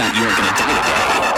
Thought you were gonna die today.